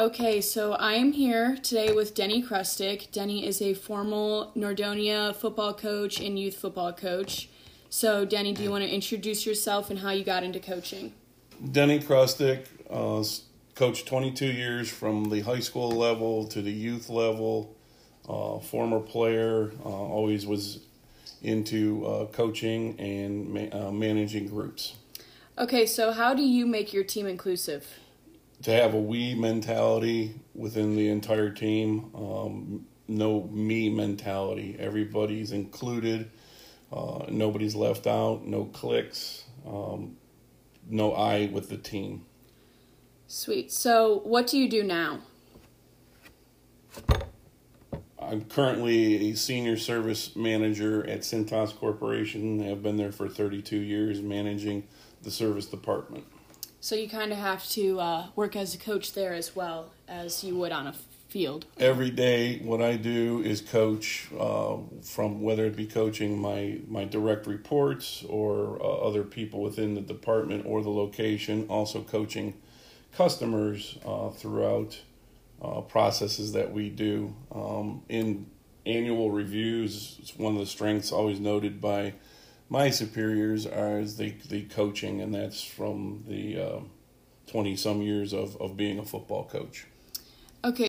Okay, so I am here today with Denny Krustic. Denny is a formal Nordonia football coach and youth football coach. So, Denny, do you want to introduce yourself and how you got into coaching? Denny Krustic, uh, coached 22 years from the high school level to the youth level. Uh, former player, uh, always was into uh, coaching and ma- uh, managing groups. Okay, so how do you make your team inclusive? To have a we mentality within the entire team, um, no me mentality. Everybody's included, uh, nobody's left out, no cliques, um, no I with the team. Sweet. So, what do you do now? I'm currently a senior service manager at Cintas Corporation. I've been there for 32 years managing the service department. So you kind of have to uh, work as a coach there as well as you would on a field. Every day, what I do is coach uh, from whether it be coaching my, my direct reports or uh, other people within the department or the location, also coaching customers uh, throughout uh, processes that we do. Um, in annual reviews, it's one of the strengths always noted by my superiors are the, the coaching, and that's from the 20 uh, some years of, of being a football coach. Okay.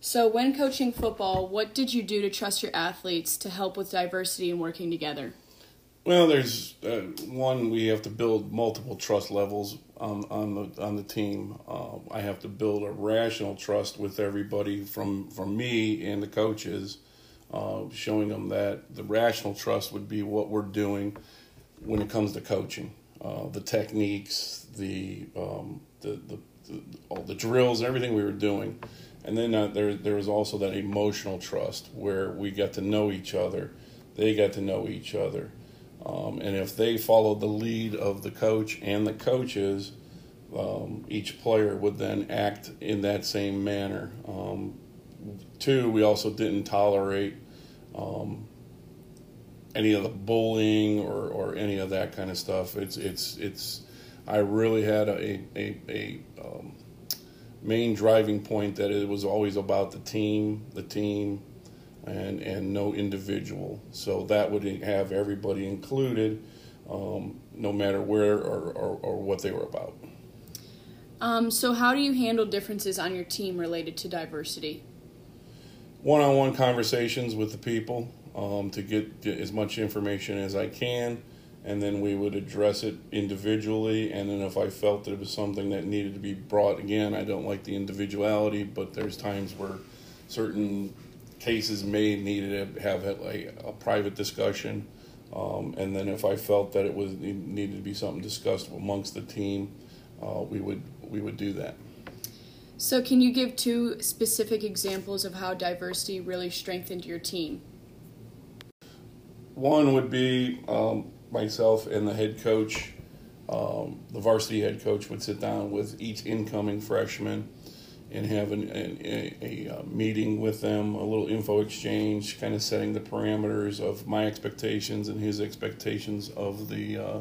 So, when coaching football, what did you do to trust your athletes to help with diversity and working together? Well, there's uh, one we have to build multiple trust levels on on the on the team. Uh, I have to build a rational trust with everybody from from me and the coaches, uh, showing them that the rational trust would be what we're doing when it comes to coaching, uh, the techniques, the, um, the, the the all the drills, everything we were doing, and then uh, there there was also that emotional trust where we got to know each other, they got to know each other. Um, and if they followed the lead of the coach and the coaches, um, each player would then act in that same manner. Um, two, we also didn't tolerate um, any of the bullying or, or any of that kind of stuff. It's it's it's. I really had a a, a um, main driving point that it was always about the team, the team, and and no individual. So that would have everybody included, um, no matter where or, or, or, what they were about. Um, so how do you handle differences on your team related to diversity? One-on-one conversations with the people um, to get, as much information as I can, and then we would address it individually. And then if I felt that it was something that needed to be brought again, I don't like the individuality, but there's times where certain cases may need to have a, a private discussion. Um, and then if I felt that it was it needed to be something discussed amongst the team, uh, we would we would do that. So, can you give two specific examples of how diversity really strengthened your team? One would be um, myself and the head coach. Um, the varsity head coach would sit down with each incoming freshman and have an, a, a, a, meeting with them, a little info exchange, kind of setting the parameters of my expectations and his expectations of the uh,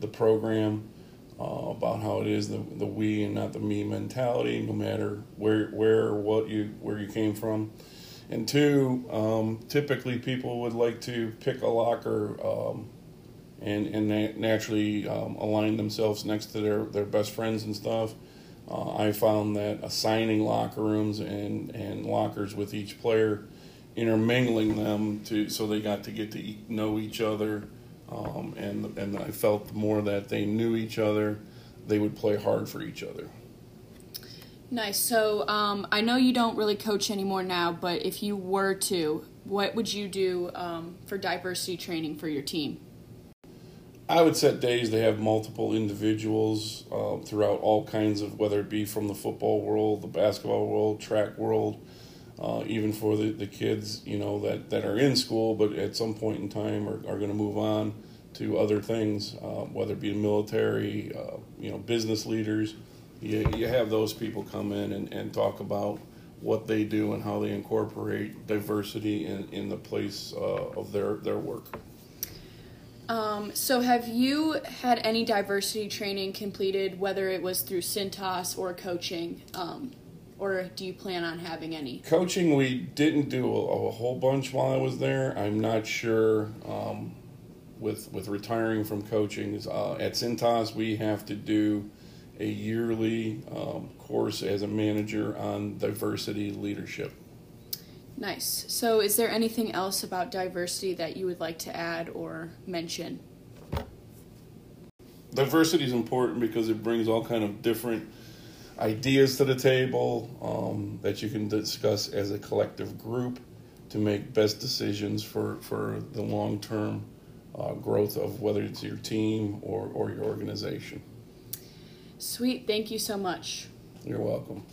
the program, uh, about how it is the the we and not the me mentality, no matter where where or what you where you came from. And two, um, typically people would like to pick a locker um, and and naturally um, align themselves next to their, their best friends and stuff uh, I found that assigning locker rooms and, and lockers with each player, intermingling them to so they got to get to know each other, um, and and I felt the more that they knew each other, they would play hard for each other. Nice. So um, I know you don't really coach anymore now, but if you were to, what would you do um, for diversity training for your team? I would set days to have multiple individuals uh, throughout all kinds of, whether it be from the football world, the basketball world, track world, uh, even for the, the kids, you know, that, that are in school, but at some point in time are, are going to move on to other things, uh, whether it be military, uh, you know, business leaders. You, you have those people come in and, and talk about what they do and how they incorporate diversity in, in the place uh, of their, their work. Um, so, have you had any diversity training completed, whether it was through Cintas or coaching? Um, or do you plan on having any? Coaching, we didn't do a, a whole bunch while I was there. I'm not sure. Um, with with retiring from coaching, uh, at Cintas, we have to do a yearly um, course as a manager on diversity leadership. Nice. So, is there anything else about diversity that you would like to add or mention? Diversity is important because it brings all kind of different ideas to the table um, that you can discuss as a collective group to make best decisions for, for the long term uh, growth of whether it's your team or, or your organization. Sweet. Thank you so much. You're welcome.